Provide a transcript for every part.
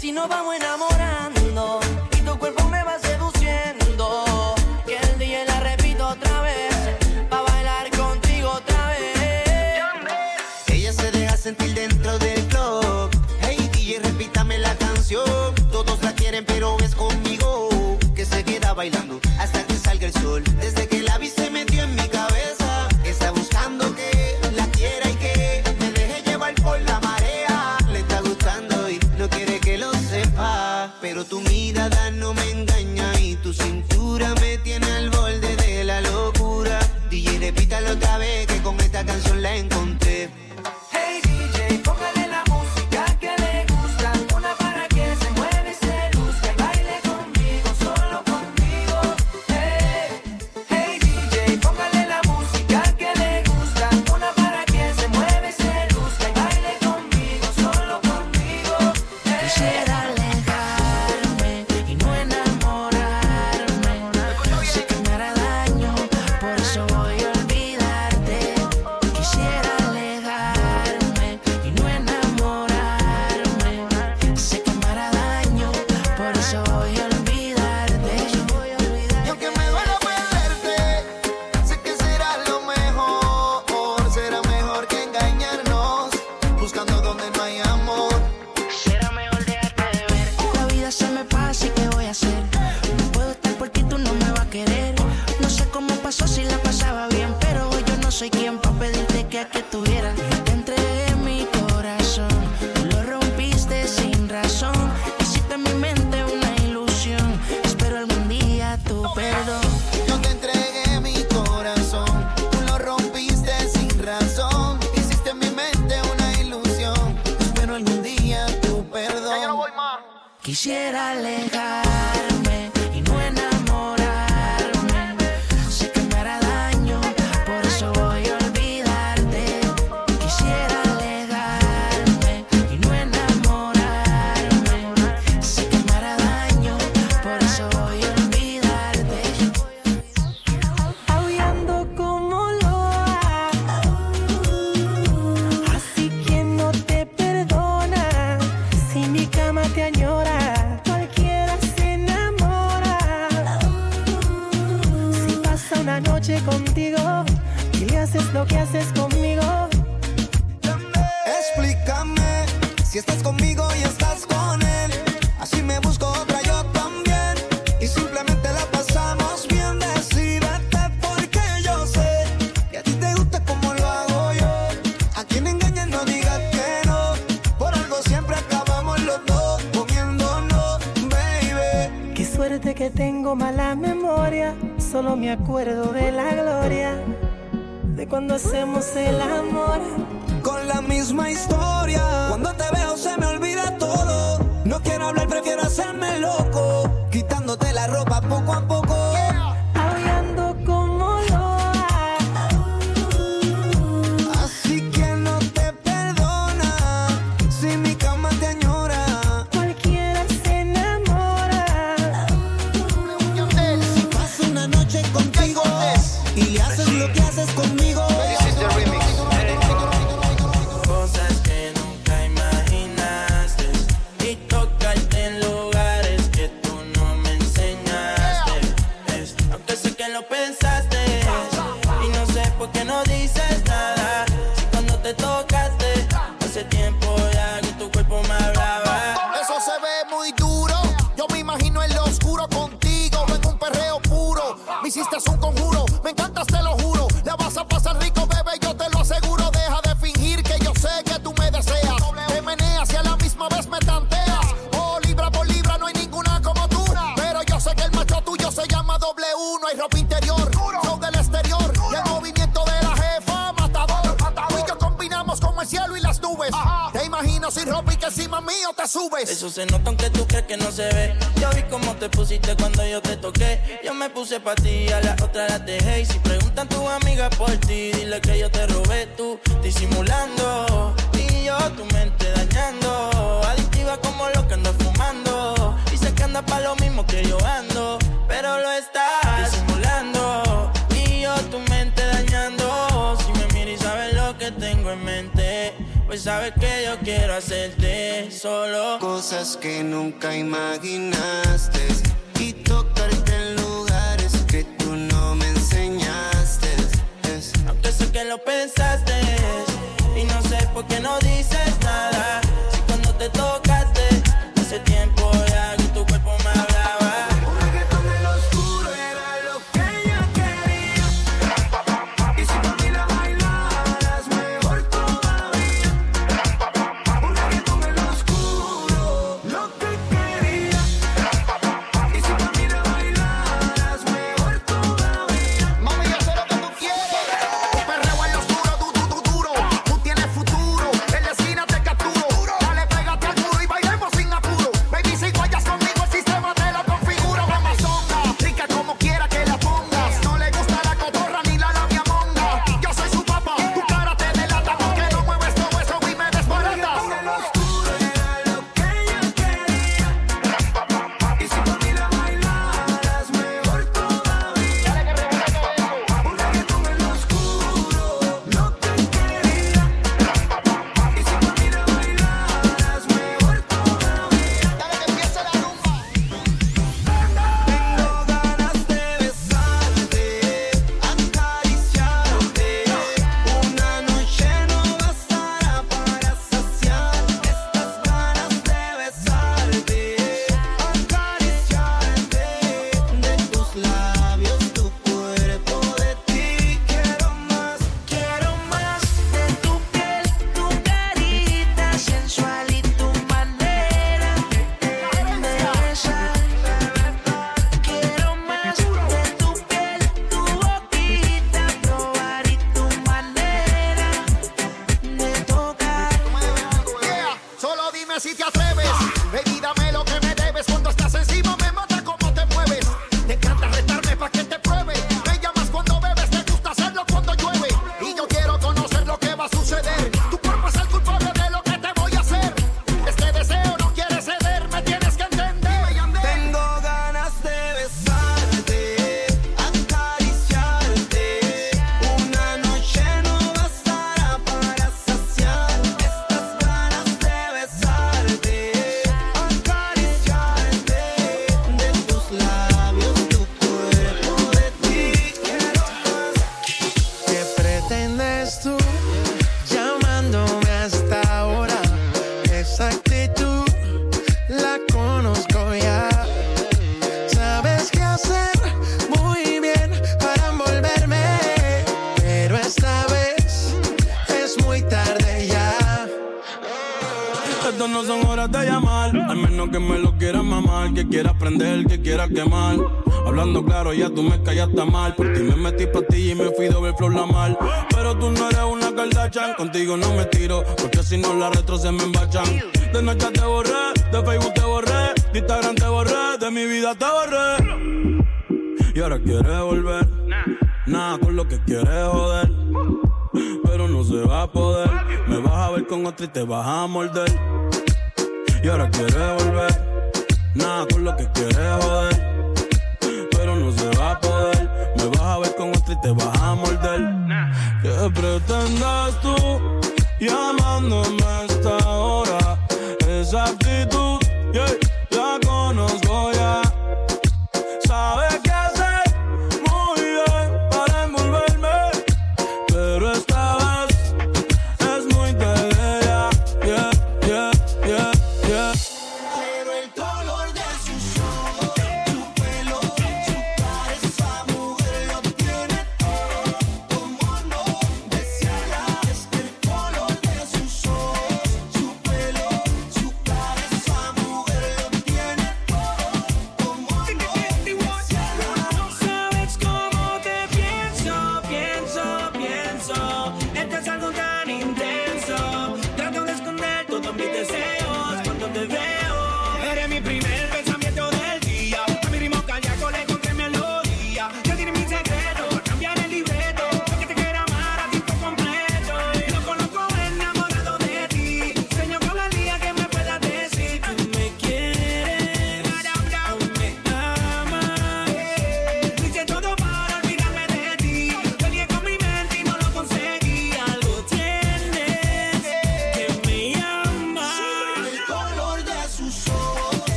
Si nos vamos enamorando y tu cuerpo me va seduciendo, que el día la repito otra vez, pa' bailar contigo otra vez. Ella se deja sentir dentro del club. Hey, DJ, repítame la canción. Todos la quieren, pero es conmigo que se queda bailando hasta que salga el sol. puse pa' ti, a la otra la dejé. Y si preguntan tus amigas por ti, dile que yo te robé tú, disimulando. Y yo tu mente dañando. Adictiva como lo que ando fumando. Dice que anda pa' lo mismo que yo ando, pero lo estás disimulando. Y yo tu mente dañando. Si me miras y sabes lo que tengo en mente. Pues sabes que yo quiero hacerte solo cosas que nunca imaginaste lo pensaste y no sé por qué no dices nada. Si cuando te tocaste hace tiempo quieras prender, que quieras quemar. Hablando claro, ya tú me callaste mal. Por ti me metí pa' ti y me fui doble flor la mal. Pero tú no eres una Kardashian, contigo no me tiro. Porque si no la retro se me embachan. De noche te borré, de Facebook te borré, de Instagram te borré, de mi vida te borré. Y ahora quieres volver. Nada con lo que quieres joder. Pero no se va a poder. Me vas a ver con otra y te vas a morder. Y ahora quieres volver. Nada con lo que quieres joder. Pero no se va a poder. Me vas a ver con otra y te vas a morder. ¿Qué pretendas tú llamándome a esta hora? Esa actitud,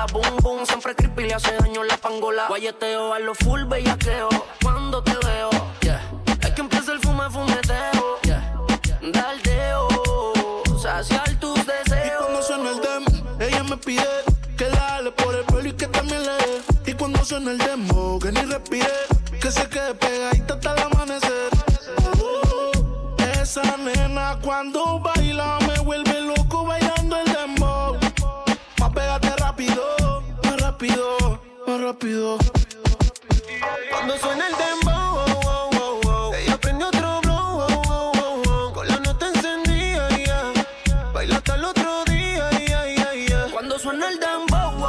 rola, boom, boom. Siempre creepy le hace daño la pangola. Guayeteo a lo full bellaqueo. Cuando te veo, yeah. Es que empieza el fume, fumeteo, yeah. Daldeo, saciar tus Y deseos. cuando suena el dem, ella me pide que la jale por el pelo y que también le dé. Y cuando suena el demo, que ni respire, que se quede pegadita hasta el Cuando suena el dembow, wow, wow, wow. ella prende otro blow, con la nota encendida, ya. baila hasta el otro día. Cuando suena el dembow,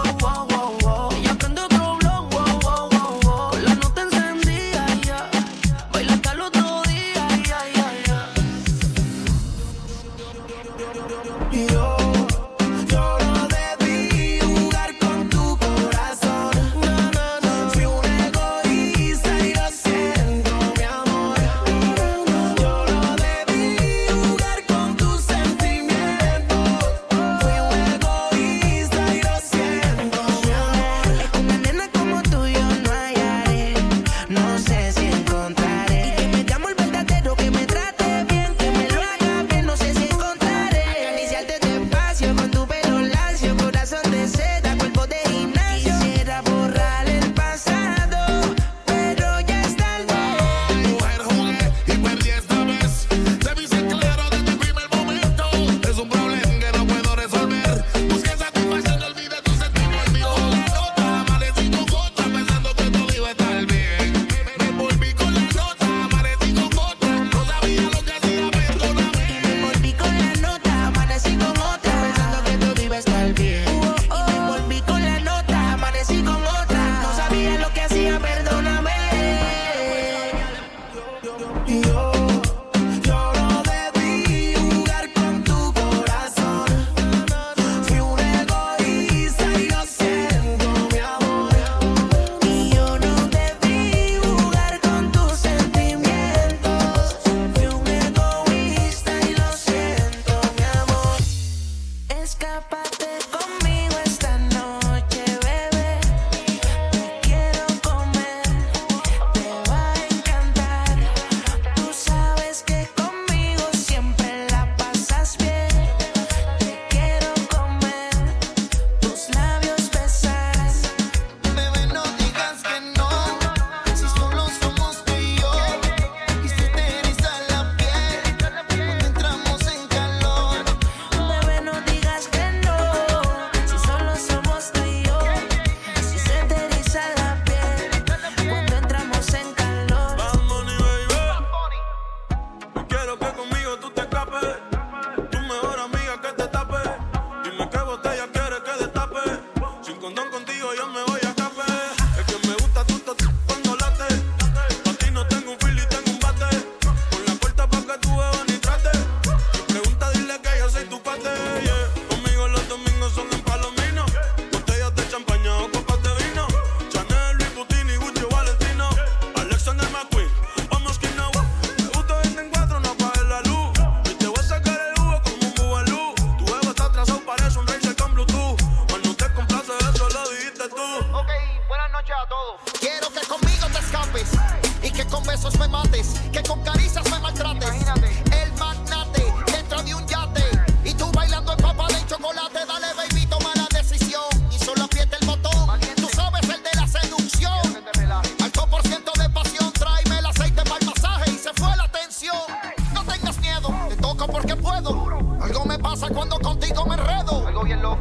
contigo me enredo.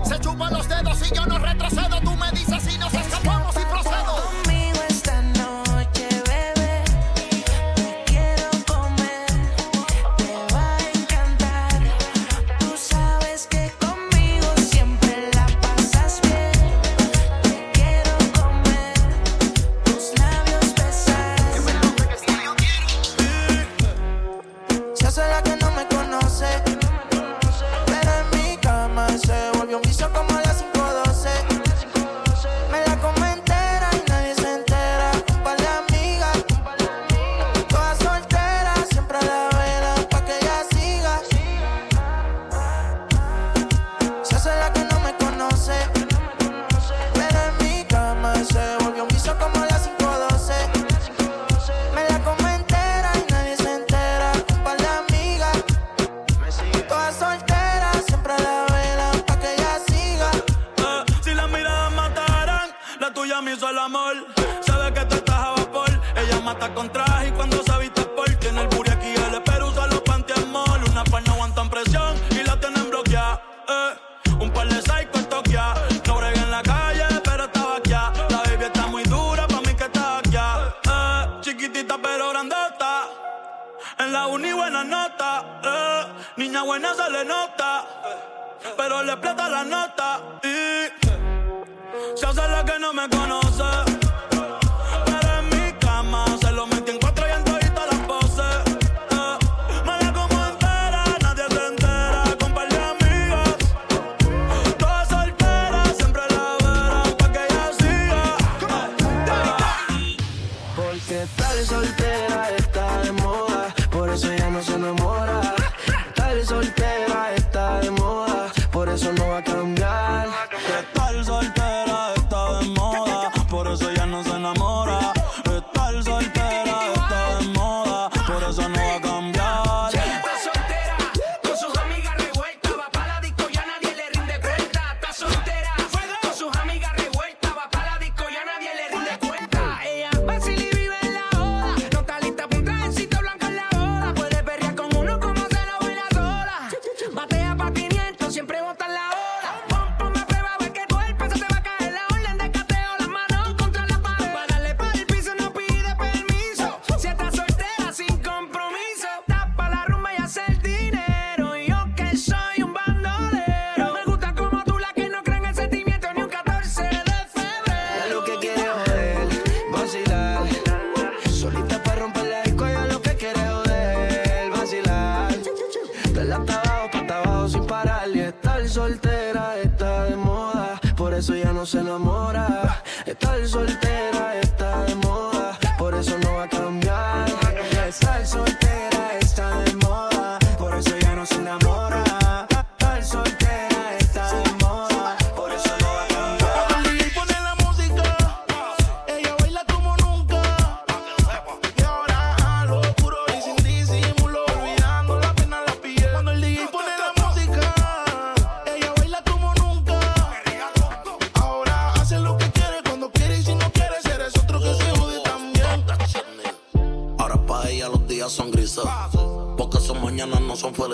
Se chupa los dedos y yo no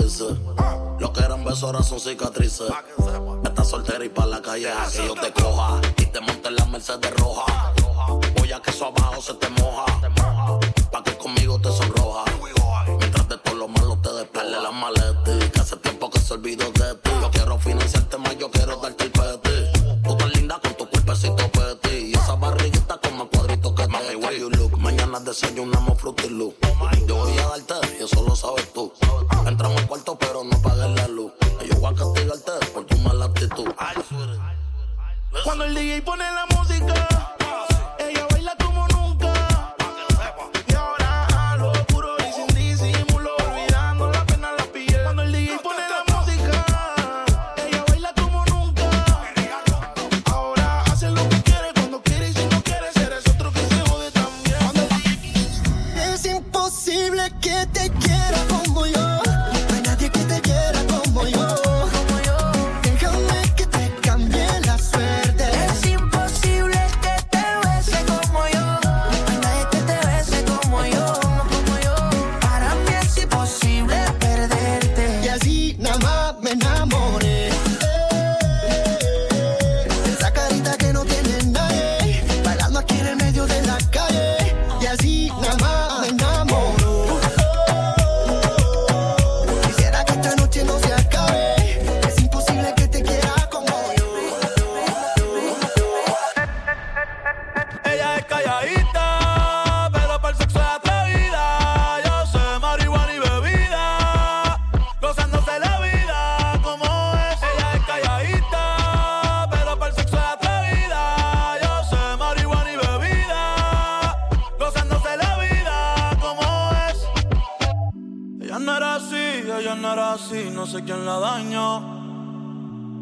dice. Lo que eran besos ahora son cicatrices. Estás soltera y pa' la calle a que yo te coja. Y te monte en la Mercedes roja. Voy a que eso abajo se te moja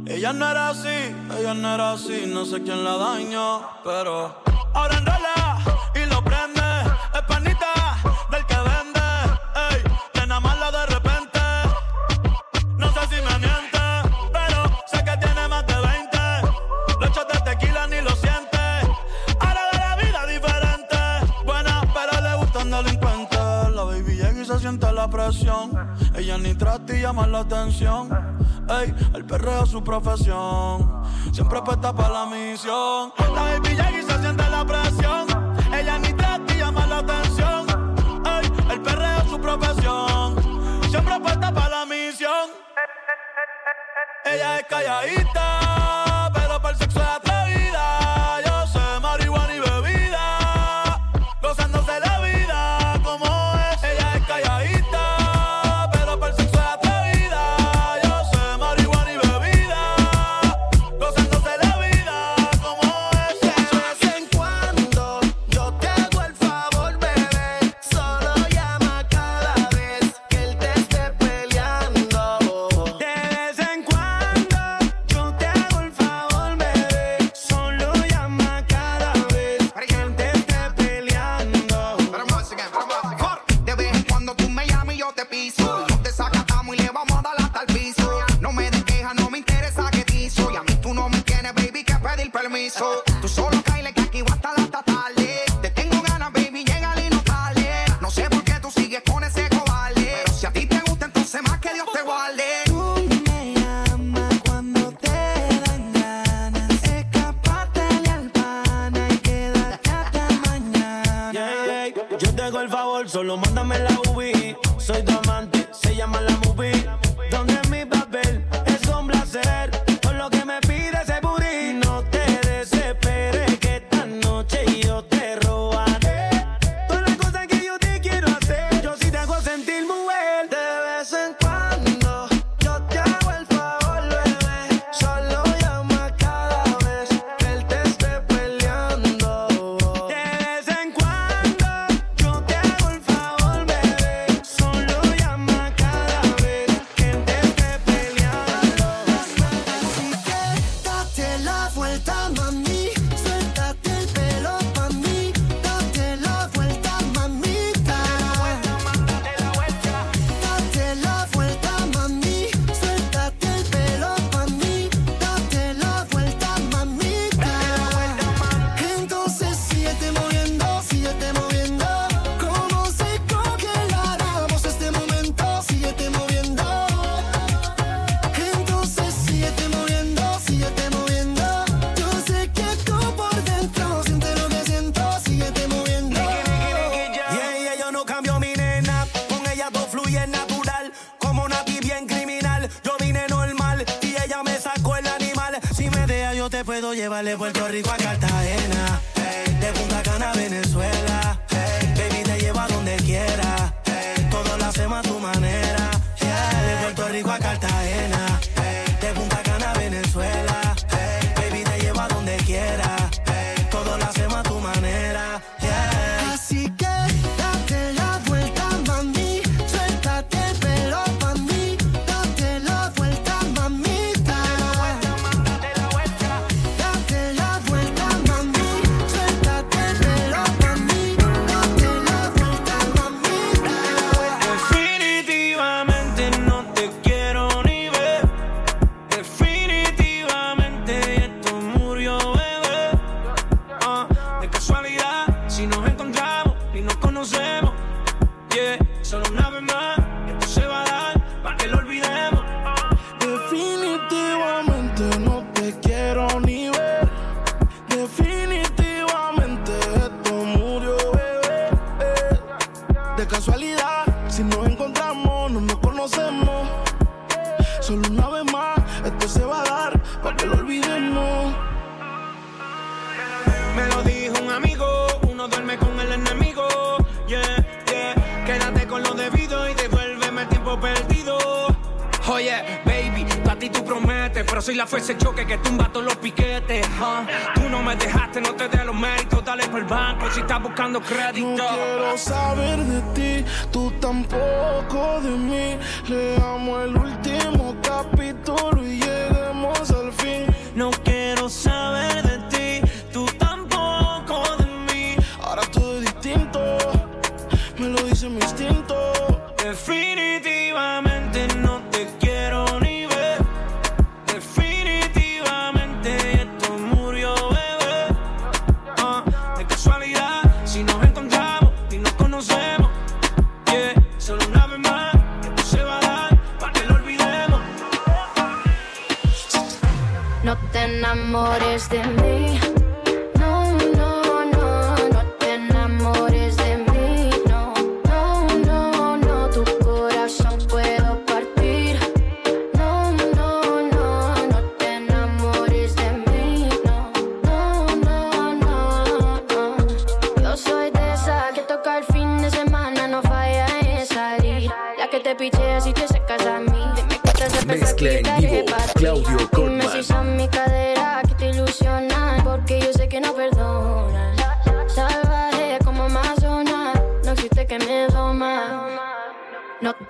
Ella no era así, ella no era así, no sé quién la dañó, pero ahora enrola y lo prende, es panita del que vende, ey, nena mala de repente, no sé si me miente, pero sé que tiene más de 20, los shots de tequila ni lo siente, ahora ve la vida diferente, buena pero le gustan delincuentes, la baby llega y se siente la presión, ella ni trata y llama la atención ey. El perreo es su profesión. Siempre apuesta para la misión. La baby y se siente la presión. Ella ni te llama la atención. Ey. El perreo es su profesión. Siempre apuesta para la misión. Ella es calladita Aguacate soy la fuerza choque que tumba todos los piquetes. Tú no me dejaste, no te dé los méritos. Dale por el banco si estás buscando crédito. No quiero saber de ti, tú tampoco de mí. Le amo el último capítulo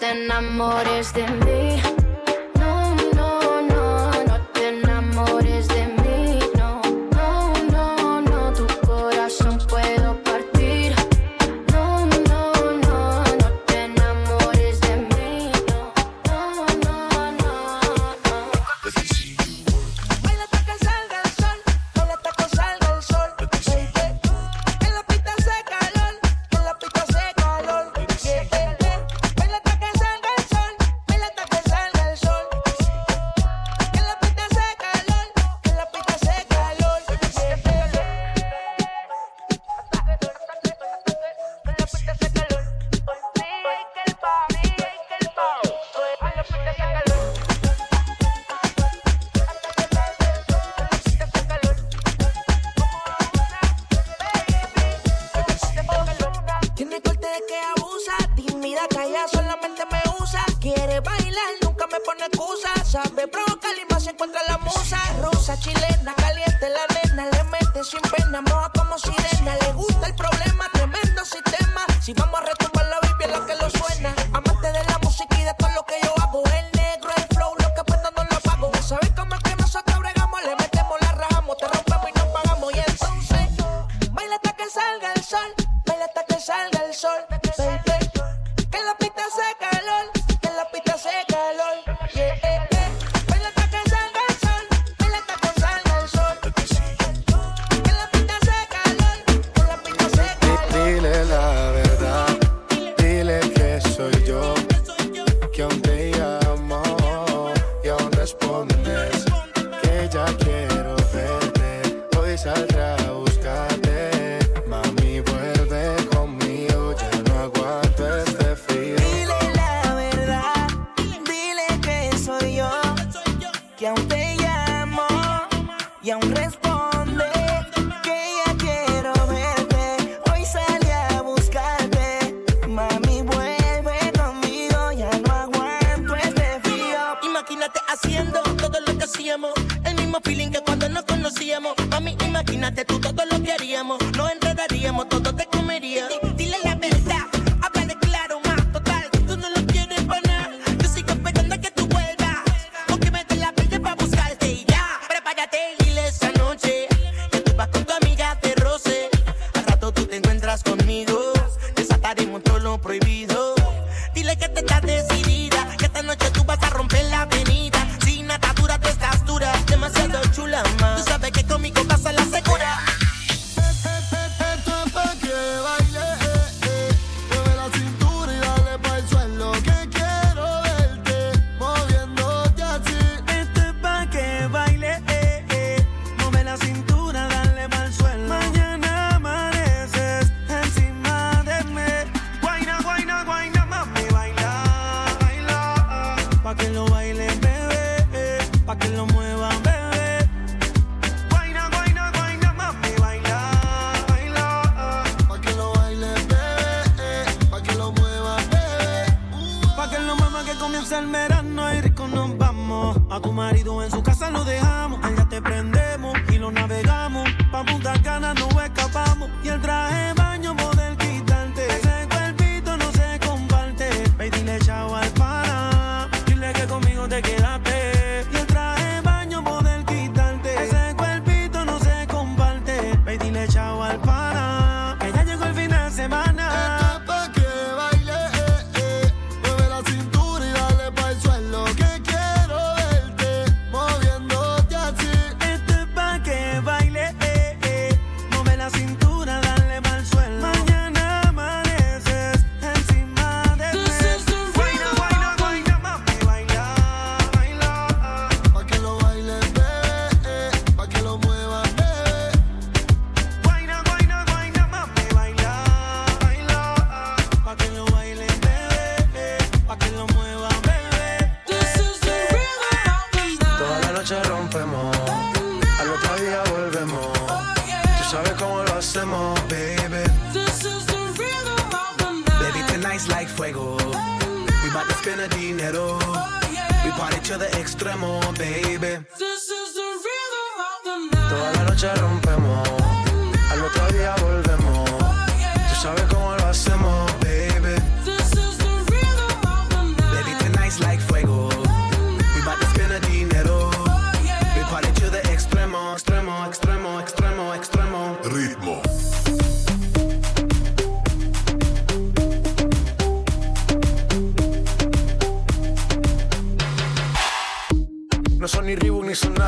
te enamores de mí. saldrá